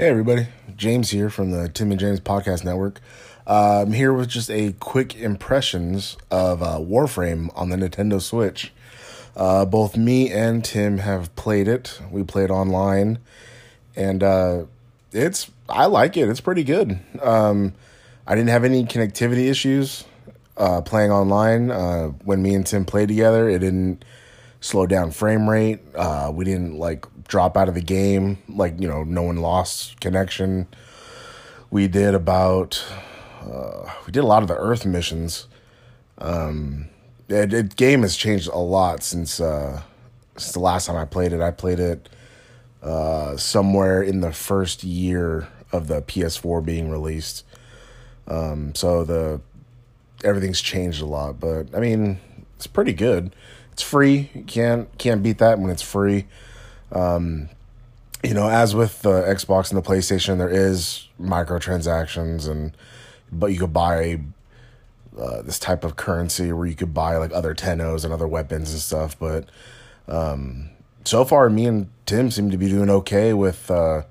Hey, everybody. James here from the Tim and James Podcast Network. Uh, I'm here with just a quick impressions of uh, Warframe on the Nintendo Switch. Uh, both me and Tim have played it. We played online, and uh, it's I like it. It's pretty good. Um, I didn't have any connectivity issues uh, playing online. Uh, when me and Tim played together, it didn't slow down frame rate. Uh, we didn't like drop out of the game. Like you know, no one lost connection. We did about uh, we did a lot of the Earth missions. Um, it, it game has changed a lot since uh, since the last time I played it. I played it uh, somewhere in the first year of the PS4 being released. Um, so the everything's changed a lot, but I mean, it's pretty good. It's free. You can't can't beat that when it's free. Um, you know, as with the Xbox and the PlayStation, there is microtransactions, and but you could buy uh, this type of currency where you could buy like other Tennos and other weapons and stuff. But um, so far, me and Tim seem to be doing okay with uh,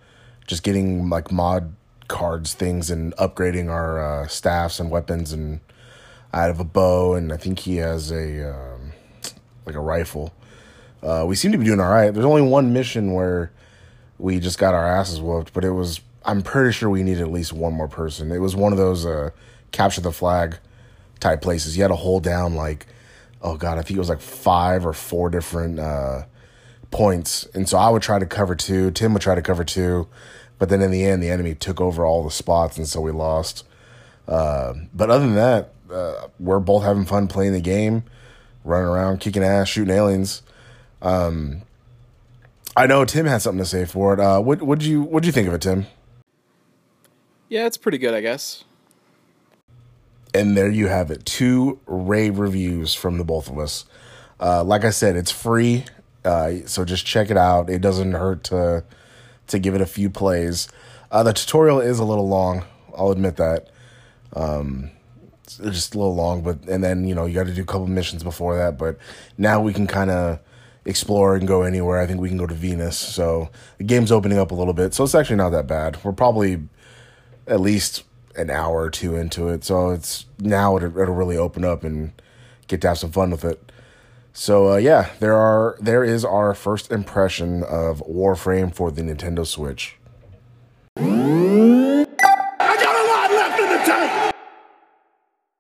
just getting like mod cards things and upgrading our uh, staffs and weapons and out of a bow and I think he has a um, like a rifle. Uh, we seem to be doing all right. There's only one mission where we just got our asses whooped, but it was I'm pretty sure we needed at least one more person. It was one of those uh, capture the flag type places. You had to hold down like oh god, I think it was like five or four different uh, points, and so I would try to cover two. Tim would try to cover two, but then in the end, the enemy took over all the spots, and so we lost. Uh, but other than that, uh, we're both having fun playing the game, running around, kicking ass, shooting aliens. Um, I know Tim had something to say for it. Uh, what would you what you think of it, Tim? Yeah, it's pretty good, I guess. And there you have it, two rave reviews from the both of us. Uh, like I said, it's free, uh, so just check it out. It doesn't hurt to to give it a few plays. Uh, the tutorial is a little long. I'll admit that. Um, it's just a little long, but and then you know you got to do a couple missions before that. But now we can kind of explore and go anywhere. I think we can go to Venus. So the game's opening up a little bit. So it's actually not that bad. We're probably at least an hour or two into it. So it's now it'll, it'll really open up and get to have some fun with it. So uh, yeah, there are there is our first impression of Warframe for the Nintendo Switch.